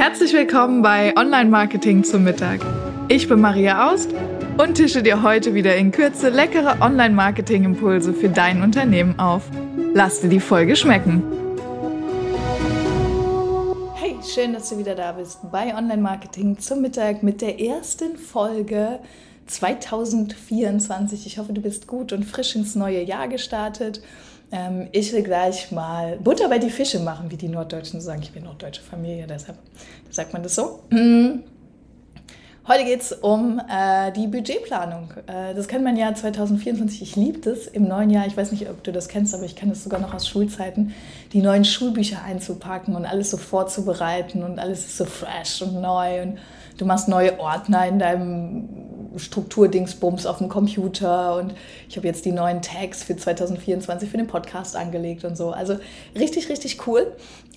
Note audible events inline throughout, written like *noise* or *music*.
Herzlich willkommen bei Online Marketing zum Mittag. Ich bin Maria Aust und tische dir heute wieder in Kürze leckere Online Marketing Impulse für dein Unternehmen auf. Lass dir die Folge schmecken. Hey, schön, dass du wieder da bist bei Online Marketing zum Mittag mit der ersten Folge 2024. Ich hoffe, du bist gut und frisch ins neue Jahr gestartet. Ähm, ich will gleich mal Butter bei die Fische machen, wie die Norddeutschen sagen. Ich bin norddeutsche Familie, deshalb sagt man das so. Mm. Heute geht es um äh, die Budgetplanung. Äh, das kennt man ja 2024. Ich liebe das im neuen Jahr. Ich weiß nicht, ob du das kennst, aber ich kenne das sogar noch aus Schulzeiten, die neuen Schulbücher einzupacken und alles so vorzubereiten und alles ist so fresh und neu und du machst neue Ordner in deinem Strukturdingsbums auf dem Computer und ich habe jetzt die neuen Tags für 2024 für den Podcast angelegt und so. Also richtig, richtig cool.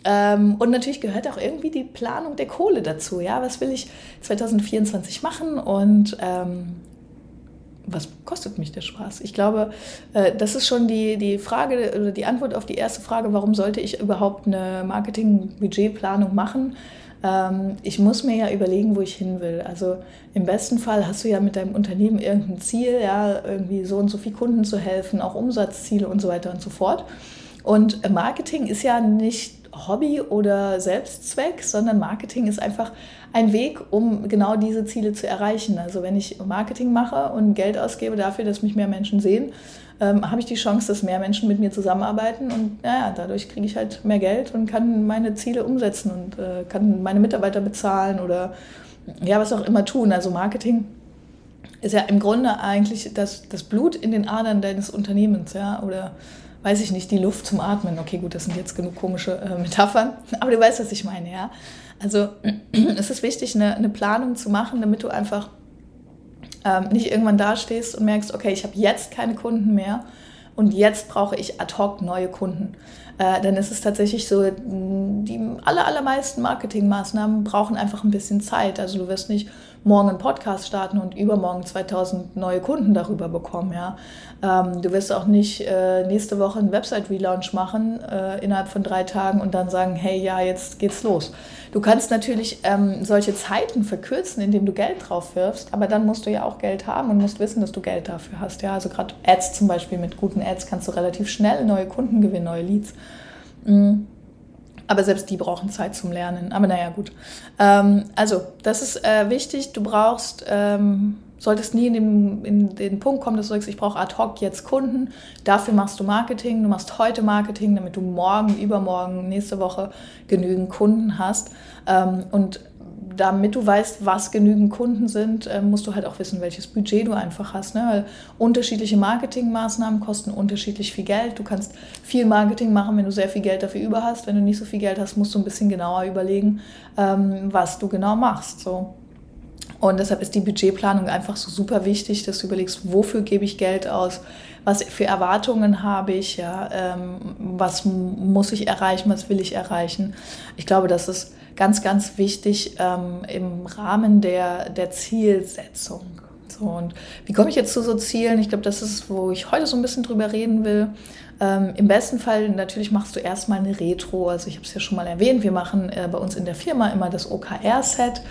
Ähm, und natürlich gehört auch irgendwie die Planung der Kohle dazu. Ja, was will ich 2024 machen und ähm, was kostet mich der Spaß? Ich glaube, äh, das ist schon die, die Frage oder die Antwort auf die erste Frage, warum sollte ich überhaupt eine Marketing-Budgetplanung machen? Ähm, ich muss mir ja überlegen, wo ich hin will. Also im besten Fall hast du ja mit deinem Unternehmen irgendein Ziel, ja, irgendwie so und so viel Kunden zu helfen, auch Umsatzziele und so weiter und so fort. Und Marketing ist ja nicht Hobby oder Selbstzweck, sondern Marketing ist einfach ein Weg, um genau diese Ziele zu erreichen. Also wenn ich Marketing mache und Geld ausgebe dafür, dass mich mehr Menschen sehen, ähm, habe ich die Chance, dass mehr Menschen mit mir zusammenarbeiten und ja, dadurch kriege ich halt mehr Geld und kann meine Ziele umsetzen und äh, kann meine Mitarbeiter bezahlen oder ja, was auch immer tun. Also Marketing ist ja im Grunde eigentlich das, das Blut in den Adern deines Unternehmens, ja, oder weiß ich nicht, die Luft zum Atmen. Okay, gut, das sind jetzt genug komische äh, Metaphern, *laughs* aber du weißt, was ich meine, ja. Also *clears throat* es ist wichtig, eine, eine Planung zu machen, damit du einfach ähm, nicht irgendwann dastehst und merkst, okay, ich habe jetzt keine Kunden mehr und jetzt brauche ich ad hoc neue Kunden. Äh, dann ist es tatsächlich so, die aller, allermeisten Marketingmaßnahmen brauchen einfach ein bisschen Zeit. Also du wirst nicht morgen einen Podcast starten und übermorgen 2000 neue Kunden darüber bekommen. Ja? Ähm, du wirst auch nicht äh, nächste Woche einen Website-Relaunch machen äh, innerhalb von drei Tagen und dann sagen, hey, ja, jetzt geht's los. Du kannst natürlich ähm, solche Zeiten verkürzen, indem du Geld drauf wirfst, aber dann musst du ja auch Geld haben und musst wissen, dass du Geld dafür hast. Ja? Also gerade Ads zum Beispiel, mit guten Ads kannst du relativ schnell neue Kunden gewinnen, neue Leads. Mhm. Aber selbst die brauchen Zeit zum Lernen. Aber naja, gut. Ähm, also, das ist äh, wichtig. Du brauchst, ähm, solltest nie in den, in den Punkt kommen, dass du sagst, ich brauche ad hoc jetzt Kunden. Dafür machst du Marketing. Du machst heute Marketing, damit du morgen, übermorgen, nächste Woche genügend Kunden hast. Ähm, und damit du weißt, was genügend Kunden sind, äh, musst du halt auch wissen, welches Budget du einfach hast. Ne? Weil unterschiedliche Marketingmaßnahmen kosten unterschiedlich viel Geld. Du kannst viel Marketing machen, wenn du sehr viel Geld dafür über hast. Wenn du nicht so viel Geld hast, musst du ein bisschen genauer überlegen, ähm, was du genau machst. So. Und deshalb ist die Budgetplanung einfach so super wichtig, dass du überlegst, wofür gebe ich Geld aus, was für Erwartungen habe ich, ja, ähm, was muss ich erreichen, was will ich erreichen. Ich glaube, das ist ganz, ganz wichtig ähm, im Rahmen der, der Zielsetzung. So, und wie komme ich jetzt zu so Zielen? Ich glaube, das ist, wo ich heute so ein bisschen drüber reden will. Ähm, Im besten Fall natürlich machst du erstmal eine Retro. Also ich habe es ja schon mal erwähnt, wir machen äh, bei uns in der Firma immer das OKR-Set,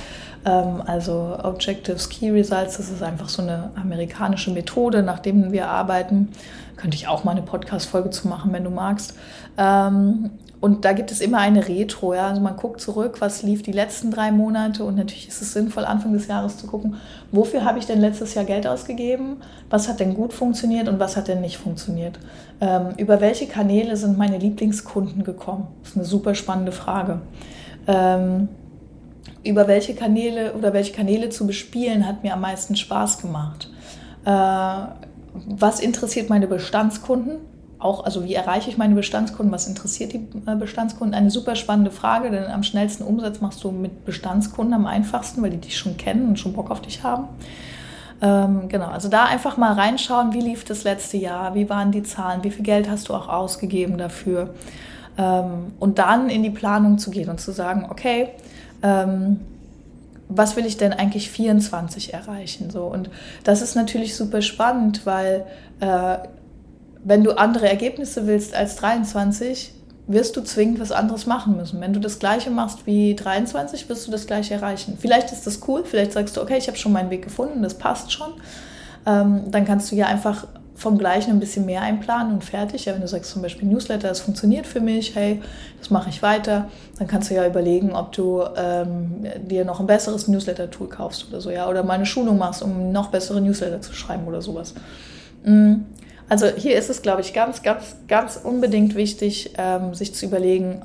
ähm, also Objectives Key Results. Das ist einfach so eine amerikanische Methode, nach dem wir arbeiten. Könnte ich auch mal eine Podcast-Folge zu machen, wenn du magst. Ähm, und da gibt es immer eine Retro. Ja? Also man guckt zurück, was lief die letzten drei Monate. Und natürlich ist es sinnvoll, Anfang des Jahres zu gucken, wofür habe ich denn letztes Jahr Geld ausgegeben? Was hat denn gut funktioniert und was hat denn nicht funktioniert? Ähm, über welche Kanäle sind meine Lieblingskunden gekommen? Das ist eine super spannende Frage. Ähm, über welche Kanäle oder welche Kanäle zu bespielen hat mir am meisten Spaß gemacht? Äh, was interessiert meine Bestandskunden? Auch, also wie erreiche ich meine Bestandskunden, was interessiert die äh, Bestandskunden? Eine super spannende Frage, denn am schnellsten Umsatz machst du mit Bestandskunden am einfachsten, weil die dich schon kennen und schon Bock auf dich haben. Ähm, genau, also da einfach mal reinschauen, wie lief das letzte Jahr, wie waren die Zahlen, wie viel Geld hast du auch ausgegeben dafür. Ähm, und dann in die Planung zu gehen und zu sagen, okay, ähm, was will ich denn eigentlich 24 erreichen? So, und das ist natürlich super spannend, weil äh, wenn du andere Ergebnisse willst als 23, wirst du zwingend was anderes machen müssen. Wenn du das gleiche machst wie 23, wirst du das gleiche erreichen. Vielleicht ist das cool, vielleicht sagst du, okay, ich habe schon meinen Weg gefunden, das passt schon. Ähm, dann kannst du ja einfach vom Gleichen ein bisschen mehr einplanen und fertig. Ja, wenn du sagst zum Beispiel Newsletter, das funktioniert für mich, hey, das mache ich weiter, dann kannst du ja überlegen, ob du ähm, dir noch ein besseres Newsletter-Tool kaufst oder so, ja, oder mal eine Schulung machst, um noch bessere Newsletter zu schreiben oder sowas. Mhm. Also hier ist es, glaube ich, ganz, ganz, ganz unbedingt wichtig, ähm, sich zu überlegen,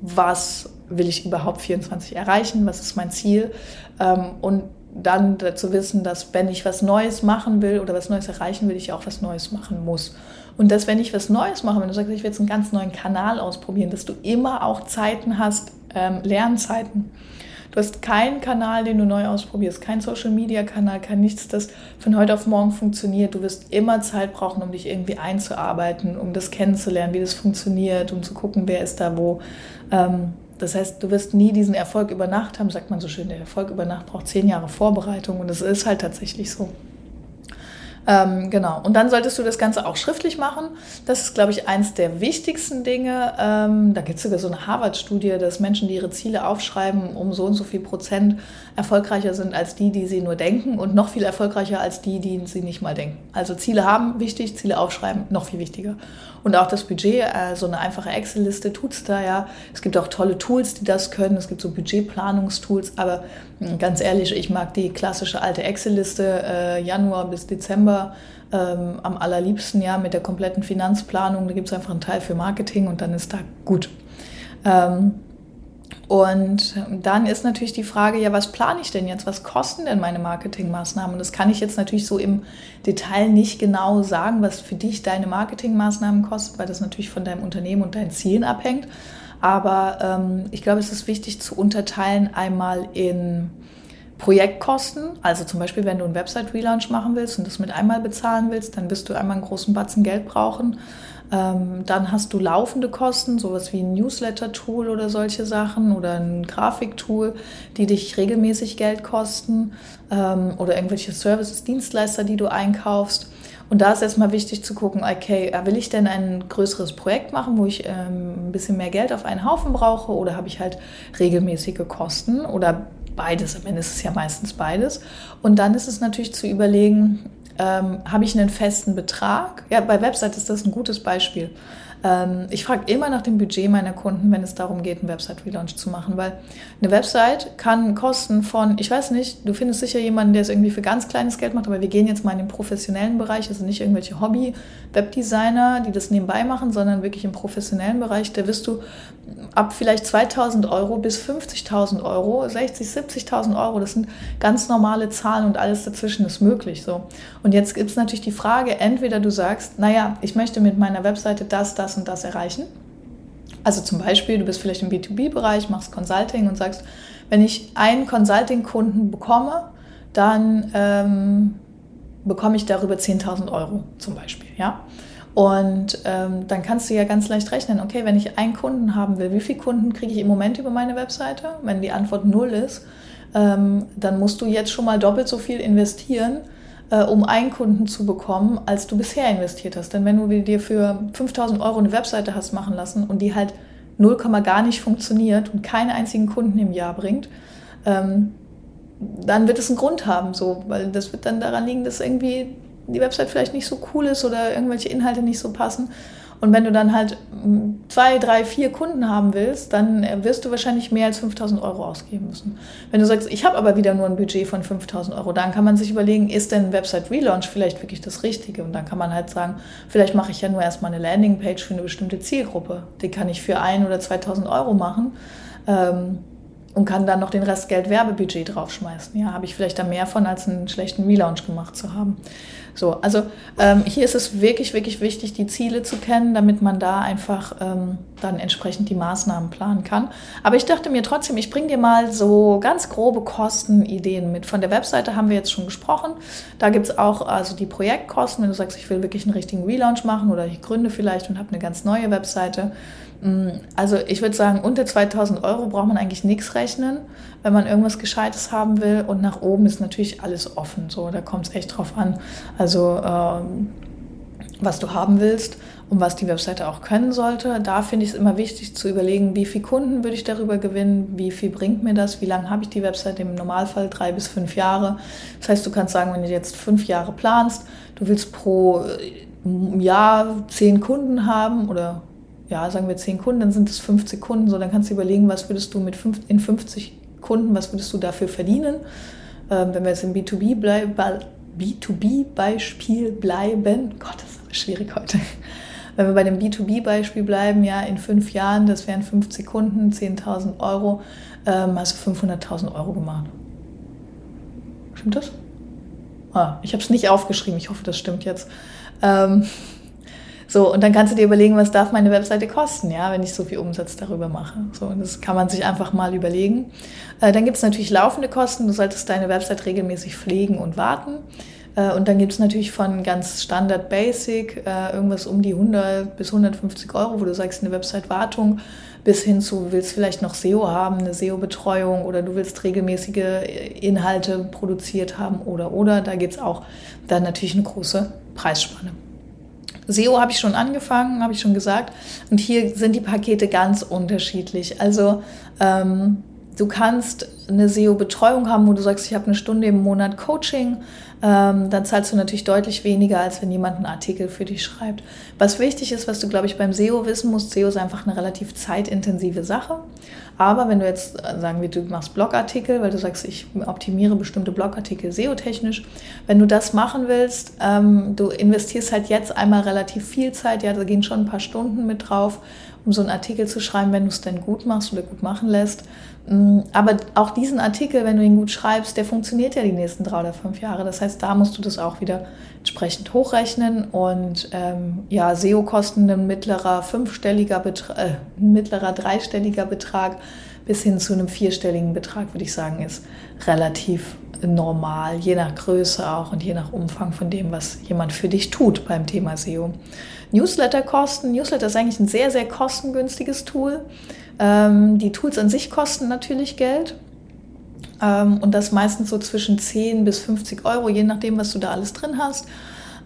was will ich überhaupt 24 erreichen, was ist mein Ziel ähm, und dann zu wissen, dass wenn ich was Neues machen will oder was Neues erreichen will, ich auch was Neues machen muss. Und dass wenn ich was Neues mache, wenn du sagst, ich will jetzt einen ganz neuen Kanal ausprobieren, dass du immer auch Zeiten hast, ähm, Lernzeiten. Du hast keinen Kanal, den du neu ausprobierst, kein Social Media Kanal, kein nichts, das von heute auf morgen funktioniert. Du wirst immer Zeit brauchen, um dich irgendwie einzuarbeiten, um das kennenzulernen, wie das funktioniert, um zu gucken, wer ist da wo. Ähm, das heißt, du wirst nie diesen Erfolg über Nacht haben, sagt man so schön. Der Erfolg über Nacht braucht zehn Jahre Vorbereitung und es ist halt tatsächlich so. Ähm, genau. Und dann solltest du das Ganze auch schriftlich machen. Das ist, glaube ich, eins der wichtigsten Dinge. Ähm, da gibt es sogar so eine Harvard-Studie, dass Menschen, die ihre Ziele aufschreiben, um so und so viel Prozent erfolgreicher sind als die, die sie nur denken und noch viel erfolgreicher als die, die sie nicht mal denken. Also Ziele haben, wichtig, Ziele aufschreiben, noch viel wichtiger. Und auch das Budget, äh, so eine einfache Excel-Liste tut es da ja. Es gibt auch tolle Tools, die das können. Es gibt so Budgetplanungstools, aber hm, ganz ehrlich, ich mag die klassische alte Excel-Liste äh, Januar bis Dezember ähm, am allerliebsten ja mit der kompletten Finanzplanung. Da gibt es einfach einen Teil für Marketing und dann ist da gut. Ähm, und dann ist natürlich die Frage, ja, was plane ich denn jetzt? Was kosten denn meine Marketingmaßnahmen? Und das kann ich jetzt natürlich so im Detail nicht genau sagen, was für dich deine Marketingmaßnahmen kosten, weil das natürlich von deinem Unternehmen und deinen Zielen abhängt. Aber ähm, ich glaube, es ist wichtig zu unterteilen einmal in Projektkosten, also zum Beispiel, wenn du einen Website-Relaunch machen willst und das mit einmal bezahlen willst, dann wirst du einmal einen großen Batzen Geld brauchen. Ähm, dann hast du laufende Kosten, sowas wie ein Newsletter-Tool oder solche Sachen oder ein Grafiktool, die dich regelmäßig Geld kosten ähm, oder irgendwelche Services, Dienstleister, die du einkaufst. Und da ist erstmal wichtig zu gucken, okay, äh, will ich denn ein größeres Projekt machen, wo ich ähm, ein bisschen mehr Geld auf einen Haufen brauche oder habe ich halt regelmäßige Kosten oder beides. Am Ende ist es ja meistens beides. Und dann ist es natürlich zu überlegen, ähm, habe ich einen festen Betrag? Ja, bei Website ist das ein gutes Beispiel. Ähm, ich frage immer nach dem Budget meiner Kunden, wenn es darum geht, einen Website-Relaunch zu machen, weil eine Website kann kosten von, ich weiß nicht, du findest sicher jemanden, der es irgendwie für ganz kleines Geld macht, aber wir gehen jetzt mal in den professionellen Bereich, also nicht irgendwelche Hobby-Webdesigner, die das nebenbei machen, sondern wirklich im professionellen Bereich, da wirst du ab vielleicht 2000 Euro bis 50.000 Euro, 60, 70.000 Euro, das sind ganz normale Zahlen und alles dazwischen ist möglich. So. Und jetzt gibt es natürlich die Frage, entweder du sagst, naja, ich möchte mit meiner Webseite das, das und das erreichen. Also zum Beispiel, du bist vielleicht im B2B-Bereich, machst Consulting und sagst, wenn ich einen Consulting-Kunden bekomme, dann ähm, bekomme ich darüber 10.000 Euro zum Beispiel. Ja? Und ähm, dann kannst du ja ganz leicht rechnen, okay, wenn ich einen Kunden haben will, wie viele Kunden kriege ich im Moment über meine Webseite? Wenn die Antwort null ist, ähm, dann musst du jetzt schon mal doppelt so viel investieren, äh, um einen Kunden zu bekommen, als du bisher investiert hast. Denn wenn du dir für 5000 Euro eine Webseite hast machen lassen und die halt 0, gar nicht funktioniert und keinen einzigen Kunden im Jahr bringt, ähm, dann wird es einen Grund haben, so, weil das wird dann daran liegen, dass irgendwie die Website vielleicht nicht so cool ist oder irgendwelche Inhalte nicht so passen. Und wenn du dann halt hm, zwei, drei, vier Kunden haben willst, dann wirst du wahrscheinlich mehr als 5000 Euro ausgeben müssen. Wenn du sagst, ich habe aber wieder nur ein Budget von 5000 Euro, dann kann man sich überlegen, ist denn Website Relaunch vielleicht wirklich das Richtige? Und dann kann man halt sagen, vielleicht mache ich ja nur erstmal eine Landingpage für eine bestimmte Zielgruppe. Die kann ich für ein oder 2000 Euro machen. Ähm, und kann dann noch den Rest Geld Werbebudget draufschmeißen. Ja, habe ich vielleicht da mehr von, als einen schlechten Relaunch gemacht zu haben. So, also ähm, hier ist es wirklich, wirklich wichtig, die Ziele zu kennen, damit man da einfach ähm, dann entsprechend die Maßnahmen planen kann. Aber ich dachte mir trotzdem, ich bringe dir mal so ganz grobe Kostenideen mit. Von der Webseite haben wir jetzt schon gesprochen. Da gibt es auch also die Projektkosten, wenn du sagst, ich will wirklich einen richtigen Relaunch machen oder ich gründe vielleicht und habe eine ganz neue Webseite. Mm, also ich würde sagen, unter 2000 Euro braucht man eigentlich nichts rechnen, wenn man irgendwas Gescheites haben will. Und nach oben ist natürlich alles offen. So, da kommt es echt drauf an. Also ähm, was du haben willst. und was die Webseite auch können sollte. Da finde ich es immer wichtig zu überlegen, wie viele Kunden würde ich darüber gewinnen, wie viel bringt mir das, wie lange habe ich die Webseite im Normalfall, drei bis fünf Jahre. Das heißt, du kannst sagen, wenn du jetzt fünf Jahre planst, du willst pro äh, Jahr zehn Kunden haben oder ja, sagen wir zehn Kunden, dann sind es 50 Kunden, so dann kannst du überlegen, was würdest du mit fünf, in 50 Kunden, was würdest du dafür verdienen? Ähm, wenn wir jetzt im B2B-Beispiel bleiben, Gott, das ist aber schwierig heute. Wenn wir bei dem B2B-Beispiel bleiben, ja, in fünf Jahren, das wären fünf Sekunden, 10.000 Euro, ähm, hast du 500.000 Euro gemacht. Stimmt das? Ah, ich habe es nicht aufgeschrieben, ich hoffe, das stimmt jetzt. Ähm, so, und dann kannst du dir überlegen, was darf meine Webseite kosten, ja, wenn ich so viel Umsatz darüber mache. So, und das kann man sich einfach mal überlegen. Äh, dann gibt es natürlich laufende Kosten. Du solltest deine Website regelmäßig pflegen und warten. Äh, und dann gibt es natürlich von ganz Standard Basic äh, irgendwas um die 100 bis 150 Euro, wo du sagst, eine Website-Wartung, bis hin zu, willst vielleicht noch SEO haben, eine SEO-Betreuung oder du willst regelmäßige Inhalte produziert haben oder oder. Da gibt es auch dann natürlich eine große Preisspanne. SEO habe ich schon angefangen, habe ich schon gesagt. Und hier sind die Pakete ganz unterschiedlich. Also ähm, du kannst eine SEO-Betreuung haben, wo du sagst, ich habe eine Stunde im Monat Coaching ähm, dann zahlst du natürlich deutlich weniger, als wenn jemand einen Artikel für dich schreibt. Was wichtig ist, was du, glaube ich, beim SEO wissen musst, SEO ist einfach eine relativ zeitintensive Sache. Aber wenn du jetzt, äh, sagen wir, du machst Blogartikel, weil du sagst, ich optimiere bestimmte Blogartikel SEO-technisch, wenn du das machen willst, ähm, du investierst halt jetzt einmal relativ viel Zeit, ja, da gehen schon ein paar Stunden mit drauf, um so einen Artikel zu schreiben, wenn du es denn gut machst oder gut machen lässt. Mm, aber auch diesen Artikel, wenn du ihn gut schreibst, der funktioniert ja die nächsten drei oder fünf Jahre. Das heißt, da musst du das auch wieder entsprechend hochrechnen. Und ähm, ja, SEO-Kosten ein mittlerer fünfstelliger Betrag, äh, mittlerer dreistelliger Betrag bis hin zu einem vierstelligen Betrag, würde ich sagen, ist relativ normal, je nach Größe auch und je nach Umfang von dem, was jemand für dich tut beim Thema SEO. Newsletter-Kosten. Newsletter ist eigentlich ein sehr, sehr kostengünstiges Tool. Ähm, die Tools an sich kosten natürlich Geld. Ähm, und das meistens so zwischen 10 bis 50 Euro, je nachdem, was du da alles drin hast.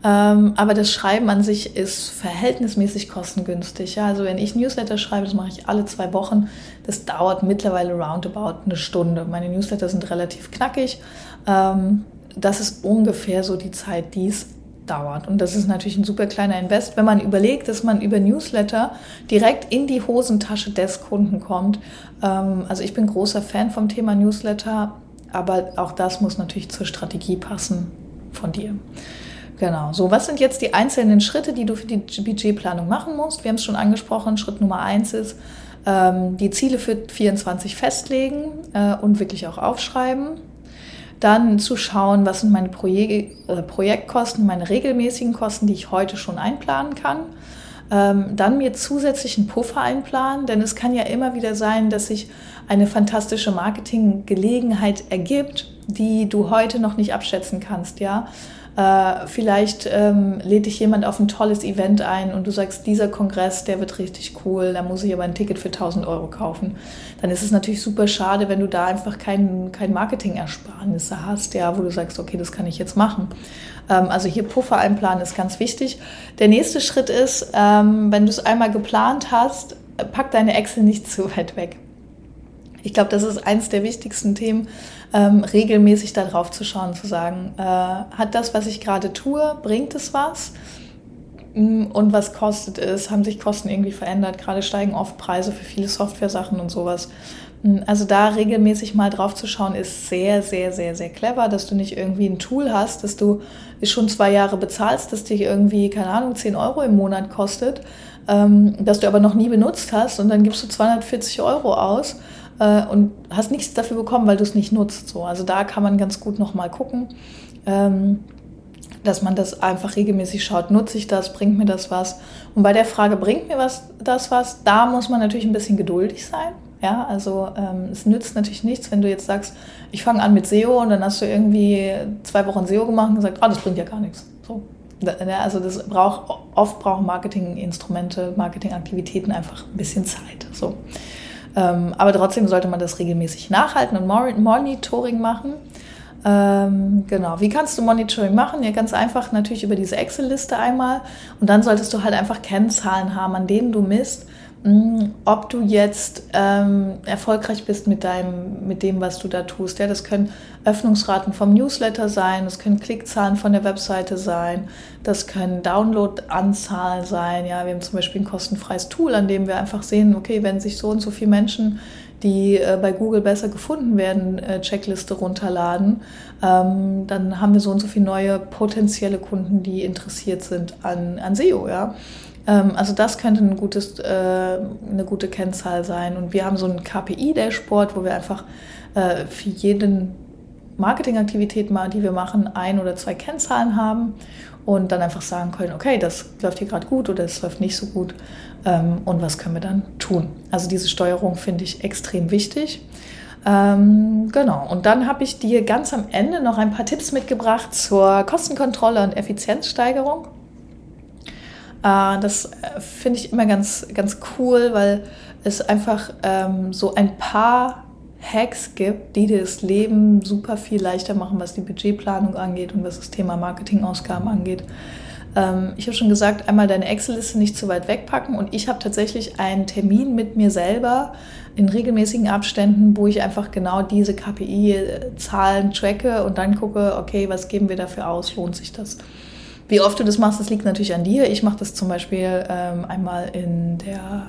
Ähm, aber das Schreiben an sich ist verhältnismäßig kostengünstig. Ja? Also wenn ich Newsletter schreibe, das mache ich alle zwei Wochen. Das dauert mittlerweile roundabout eine Stunde. Meine Newsletter sind relativ knackig. Ähm, das ist ungefähr so die Zeit, die es dauert. Und das ist natürlich ein super kleiner Invest, wenn man überlegt, dass man über Newsletter direkt in die Hosentasche des Kunden kommt. Ähm, also ich bin großer Fan vom Thema Newsletter, aber auch das muss natürlich zur Strategie passen von dir. Genau. So, was sind jetzt die einzelnen Schritte, die du für die Budgetplanung machen musst? Wir haben es schon angesprochen. Schritt Nummer eins ist, ähm, die Ziele für 24 festlegen äh, und wirklich auch aufschreiben. Dann zu schauen, was sind meine Projek äh, Projektkosten, meine regelmäßigen Kosten, die ich heute schon einplanen kann. Ähm, dann mir zusätzlichen Puffer einplanen, denn es kann ja immer wieder sein, dass sich eine fantastische Marketinggelegenheit ergibt, die du heute noch nicht abschätzen kannst, ja. Äh, vielleicht ähm, lädt dich jemand auf ein tolles Event ein und du sagst, dieser Kongress, der wird richtig cool, da muss ich aber ein Ticket für 1000 Euro kaufen. Dann ist es natürlich super schade, wenn du da einfach kein, kein Marketingersparnisse hast, ja, wo du sagst, okay, das kann ich jetzt machen. Ähm, also hier Puffer einplanen ist ganz wichtig. Der nächste Schritt ist, ähm, wenn du es einmal geplant hast, pack deine Excel nicht *laughs* zu weit weg. Ich glaube, das ist eines der wichtigsten Themen, ähm, regelmäßig darauf zu schauen, zu sagen, äh, hat das, was ich gerade tue, bringt es was? Mm, und was kostet es? Haben sich Kosten irgendwie verändert? Gerade steigen oft Preise für viele Software-Sachen und sowas. Mm, also da regelmäßig mal drauf zu schauen, ist sehr, sehr, sehr, sehr clever, dass du nicht irgendwie ein Tool hast, dass du schon zwei Jahre bezahlst, das dich irgendwie, keine Ahnung, 10 Euro im Monat kostet, ähm, das du aber noch nie benutzt hast und dann gibst du 240 Euro aus äh, und hast nichts dafür bekommen, weil du es nicht nutzt. So. Also da kann man ganz gut nochmal gucken, ähm, dass man das einfach regelmäßig schaut, nutze ich das, bringt mir das was. Und bei der Frage, bringt mir was, das was, da muss man natürlich ein bisschen geduldig sein. Ja, also ähm, es nützt natürlich nichts, wenn du jetzt sagst, ich fange an mit SEO und dann hast du irgendwie zwei Wochen SEO gemacht und gesagt, ah, das bringt ja gar nichts. So. Also das braucht, oft brauchen Marketinginstrumente, Marketingaktivitäten einfach ein bisschen Zeit. So. Ähm, aber trotzdem sollte man das regelmäßig nachhalten und Monitoring machen. Ähm, genau. Wie kannst du Monitoring machen? Ja, ganz einfach natürlich über diese Excel-Liste einmal. Und dann solltest du halt einfach Kennzahlen haben, an denen du misst, ob du jetzt ähm, erfolgreich bist mit, deinem, mit dem, was du da tust. Ja, das können Öffnungsraten vom Newsletter sein, das können Klickzahlen von der Webseite sein, das können Download-Anzahlen sein. Ja, wir haben zum Beispiel ein kostenfreies Tool, an dem wir einfach sehen, okay, wenn sich so und so viele Menschen die äh, bei Google besser gefunden werden, äh, Checkliste runterladen, ähm, dann haben wir so und so viele neue potenzielle Kunden, die interessiert sind an, an SEO. Ja? Ähm, also das könnte ein gutes, äh, eine gute Kennzahl sein. Und wir haben so ein KPI-Dashboard, wo wir einfach äh, für jeden Marketingaktivität, die wir machen, ein oder zwei Kennzahlen haben und dann einfach sagen können, okay, das läuft hier gerade gut oder das läuft nicht so gut ähm, und was können wir dann tun. Also diese Steuerung finde ich extrem wichtig. Ähm, genau, und dann habe ich dir ganz am Ende noch ein paar Tipps mitgebracht zur Kostenkontrolle und Effizienzsteigerung. Äh, das äh, finde ich immer ganz, ganz cool, weil es einfach ähm, so ein paar Hacks gibt, die dir das Leben super viel leichter machen, was die Budgetplanung angeht und was das Thema Marketingausgaben angeht. Ähm, ich habe schon gesagt, einmal deine Excel-Liste nicht zu weit wegpacken und ich habe tatsächlich einen Termin mit mir selber in regelmäßigen Abständen, wo ich einfach genau diese KPI-Zahlen tracke und dann gucke, okay, was geben wir dafür aus, lohnt sich das? Wie oft du das machst, das liegt natürlich an dir. Ich mache das zum Beispiel ähm, einmal in der,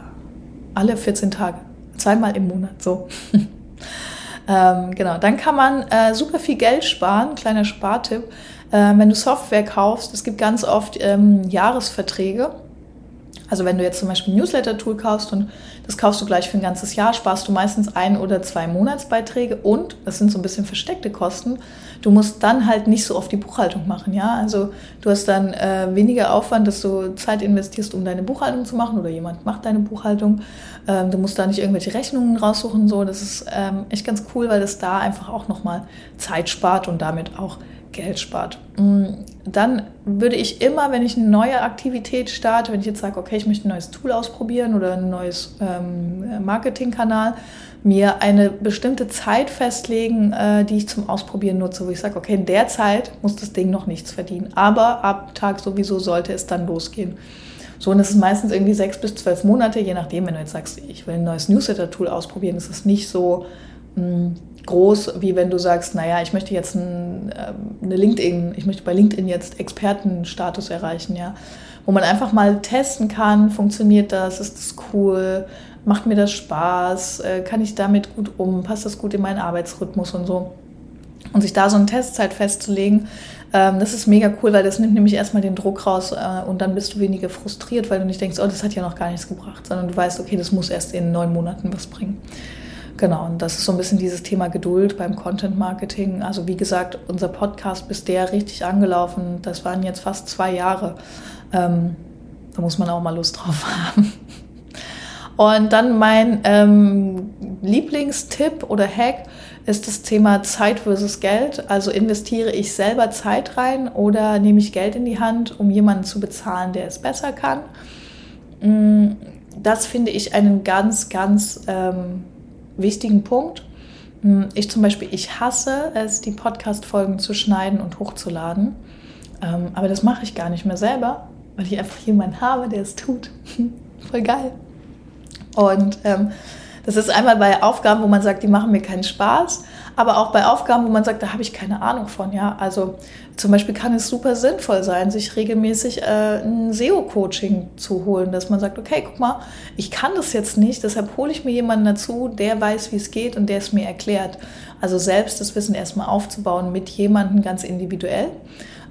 alle 14 Tage, zweimal im Monat, so. *laughs* ähm, genau, dann kann man äh, super viel Geld sparen, kleiner Spartipp, äh, wenn du Software kaufst. Es gibt ganz oft ähm, Jahresverträge. Also wenn du jetzt zum Beispiel ein Newsletter-Tool kaufst und das kaufst du gleich für ein ganzes Jahr, sparst du meistens ein oder zwei Monatsbeiträge und, das sind so ein bisschen versteckte Kosten, du musst dann halt nicht so oft die Buchhaltung machen, ja. Also du hast dann äh, weniger Aufwand, dass du Zeit investierst, um deine Buchhaltung zu machen oder jemand macht deine Buchhaltung. Ähm, du musst da nicht irgendwelche Rechnungen raussuchen, so. Das ist ähm, echt ganz cool, weil das da einfach auch nochmal Zeit spart und damit auch Geld spart. Mm, dann würde ich immer, wenn ich eine neue Aktivität starte, wenn ich jetzt sage, okay, ich möchte ein neues Tool ausprobieren oder ein neues ähm, Marketingkanal, mir eine bestimmte Zeit festlegen, äh, die ich zum Ausprobieren nutze, wo ich sage, okay, in der Zeit muss das Ding noch nichts verdienen, aber ab Tag sowieso sollte es dann losgehen. So, und das ist meistens irgendwie sechs bis zwölf Monate, je nachdem, wenn du jetzt sagst, ich will ein neues Newsletter-Tool ausprobieren, ist es nicht so, mh, mm, groß, wie wenn du sagst, naja, ich möchte jetzt ein, ähm, eine LinkedIn, ich möchte bei LinkedIn jetzt Expertenstatus erreichen, ja. Wo man einfach mal testen kann, funktioniert das, ist das cool, macht mir das Spaß, äh, kann ich damit gut um, passt das gut in meinen Arbeitsrhythmus und so. Und sich da so eine Testzeit festzulegen, ähm, das ist mega cool, weil das nimmt nämlich erstmal den Druck raus äh, und dann bist du weniger frustriert, weil du nicht denkst, oh, das hat ja noch gar nichts gebracht, sondern du weißt, okay, das muss erst in neun Monaten was bringen. Genau, und das ist so ein bisschen dieses Thema Geduld beim Content Marketing. Also wie gesagt, unser Podcast, bis der richtig angelaufen, das waren jetzt fast zwei Jahre. Ähm, da muss man auch mal Lust drauf *laughs* haben. Und dann mein ähm, Lieblingstipp oder Hack ist das Thema Zeit versus Geld. Also investiere ich selber Zeit rein oder nehme ich Geld in die Hand, um jemanden zu bezahlen, der es besser kann. Mm, das finde ich einen ganz, ganz ähm, wichtigen Punkt. Hm, ich zum Beispiel, ich hasse es, die Podcast-Folgen zu schneiden und hochzuladen. Ähm, aber das mache ich gar nicht mehr selber, weil ich einfach jemanden habe, der es tut. *laughs* Voll geil. Und ähm, das ist einmal bei Aufgaben, wo man sagt, die machen mir keinen Spaß, aber auch bei Aufgaben, wo man sagt, da habe ich keine Ahnung von. Ja, also zum Beispiel kann es super sinnvoll sein, sich regelmäßig äh, ein SEO-Coaching zu holen, dass man sagt, okay, guck mal, ich kann das jetzt nicht, deshalb hole ich mir jemanden dazu, der weiß, wie es geht und der es mir erklärt. Also selbst das Wissen erstmal aufzubauen mit jemandem ganz individuell.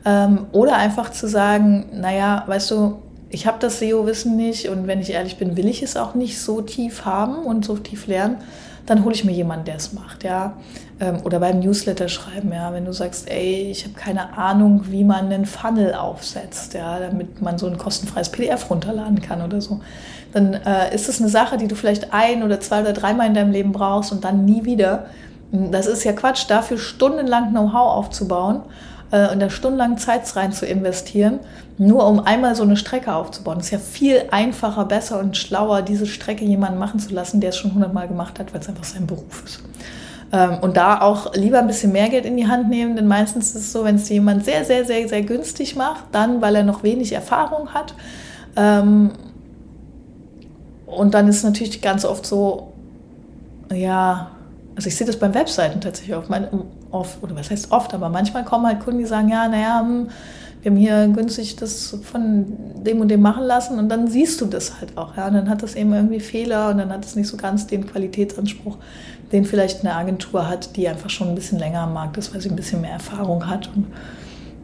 Ähm, oder einfach zu sagen, naja, weißt du, ich habe das SEO-Wissen nicht und wenn ich ehrlich bin, will ich es auch nicht so tief haben und so tief lernen, dann hole ich mir jemanden, der es macht, ja. Ähm, oder beim Newsletter schreiben, ja, wenn du sagst, ey, ich habe keine Ahnung, wie man einen Funnel aufsetzt, ja, damit man so ein kostenfreies PDF runterladen kann oder so, dann äh, ist es eine Sache, die du vielleicht ein oder zwei oder dreimal in deinem Leben brauchst und dann nie wieder. Das ist ja Quatsch, dafür stundenlang Know-how aufzubauen äh, und da stundenlang Zeit rein zu investieren, nur um einmal so eine Strecke aufzubauen. Das ist ja viel einfacher, besser und schlauer, diese Strecke jemanden machen zu lassen, der es schon hundertmal gemacht hat, weil es einfach sein Beruf ist. Ähm, und da auch lieber ein bisschen mehr Geld in die Hand nehmen, denn meistens ist es so, wenn es jemand sehr, sehr, sehr, sehr günstig macht, dann, weil er noch wenig Erfahrung hat. Ähm, und dann ist es natürlich ganz oft so, ja, also ich sehe das beim Webseiten tatsächlich oft, oft, oder was heißt oft, aber manchmal kommen halt Kunden, die sagen, ja, naja, hm, wir haben hier günstig das von dem und dem machen lassen und dann siehst du das halt auch. Ja? Und dann hat das eben irgendwie Fehler und dann hat es nicht so ganz den Qualitätsanspruch, den vielleicht eine Agentur hat, die einfach schon ein bisschen länger am Markt ist, weil sie ein bisschen mehr Erfahrung hat. Und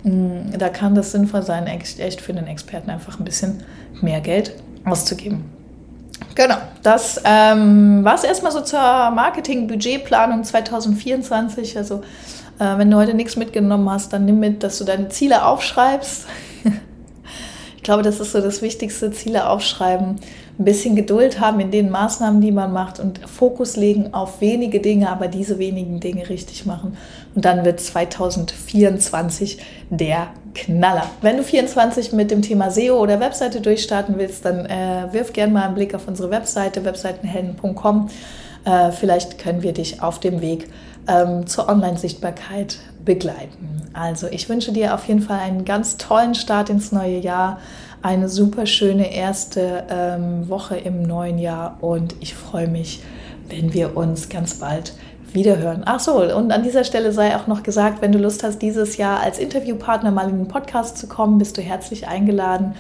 mh, mm, da kann das sinnvoll sein, echt, echt für den Experten einfach ein bisschen mehr Geld auszugeben. Genau, das ähm, war es erstmal so zur Marketing-Budgetplanung 2024. Also äh, wenn du heute nichts mitgenommen hast, dann nimm mit, dass du deine Ziele aufschreibst. *laughs* ich glaube, das ist so das Wichtigste, Ziele aufschreiben. Ein bisschen Geduld haben in den Maßnahmen, die man macht und Fokus legen auf wenige Dinge, aber diese wenigen Dinge richtig machen. Und dann wird 2024 der Knaller. Wenn du 24 mit dem Thema SEO oder Webseite durchstarten willst, dann äh, wirf gerne mal einen Blick auf unsere Webseite, webseitenhelden.com. Äh, vielleicht können wir dich auf dem Weg ähm, zur Online-Sichtbarkeit begleiten. Also ich wünsche dir auf jeden Fall einen ganz tollen Start ins neue Jahr, eine super schöne erste ähm, Woche im neuen Jahr und ich freue mich, wenn wir uns ganz bald wiederhören. Ach so, und an dieser Stelle sei auch noch gesagt, wenn du Lust hast, dieses Jahr als Interviewpartner mal in den Podcast zu kommen, bist du herzlich eingeladen.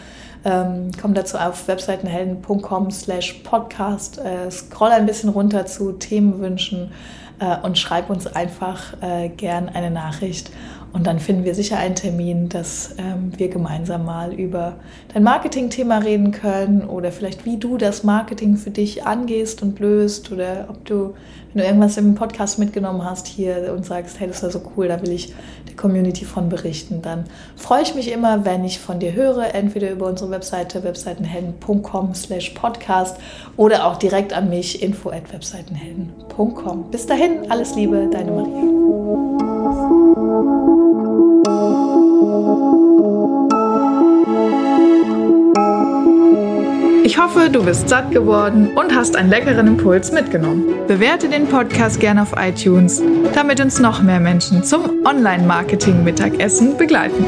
Ähm, komm dazu auf webseitenhelden.com slash podcast, äh, scroll ein bisschen runter zu Themenwünschen äh, und schreib uns einfach äh, gern eine Nachricht. Und dann finden wir sicher einen Termin, dass ähm, wir gemeinsam mal über dein Marketing-Thema reden können oder vielleicht wie du das Marketing für dich angehst und löst oder ob du, wenn du irgendwas im Podcast mitgenommen hast hier und sagst, hey, das war so cool, da will ich der Community von berichten, dann freue ich mich immer, wenn ich von dir höre, entweder über unsere Webseite webseitenhelden.com slash podcast oder auch direkt an mich info at webseitenhelden.com. Bis dahin, alles Liebe, deine Maria. Ich hoffe, du bist satt geworden und hast einen leckeren Impuls mitgenommen. Bewerte den Podcast gerne auf iTunes, damit uns noch mehr Menschen zum Online-Marketing-Mittagessen begleiten.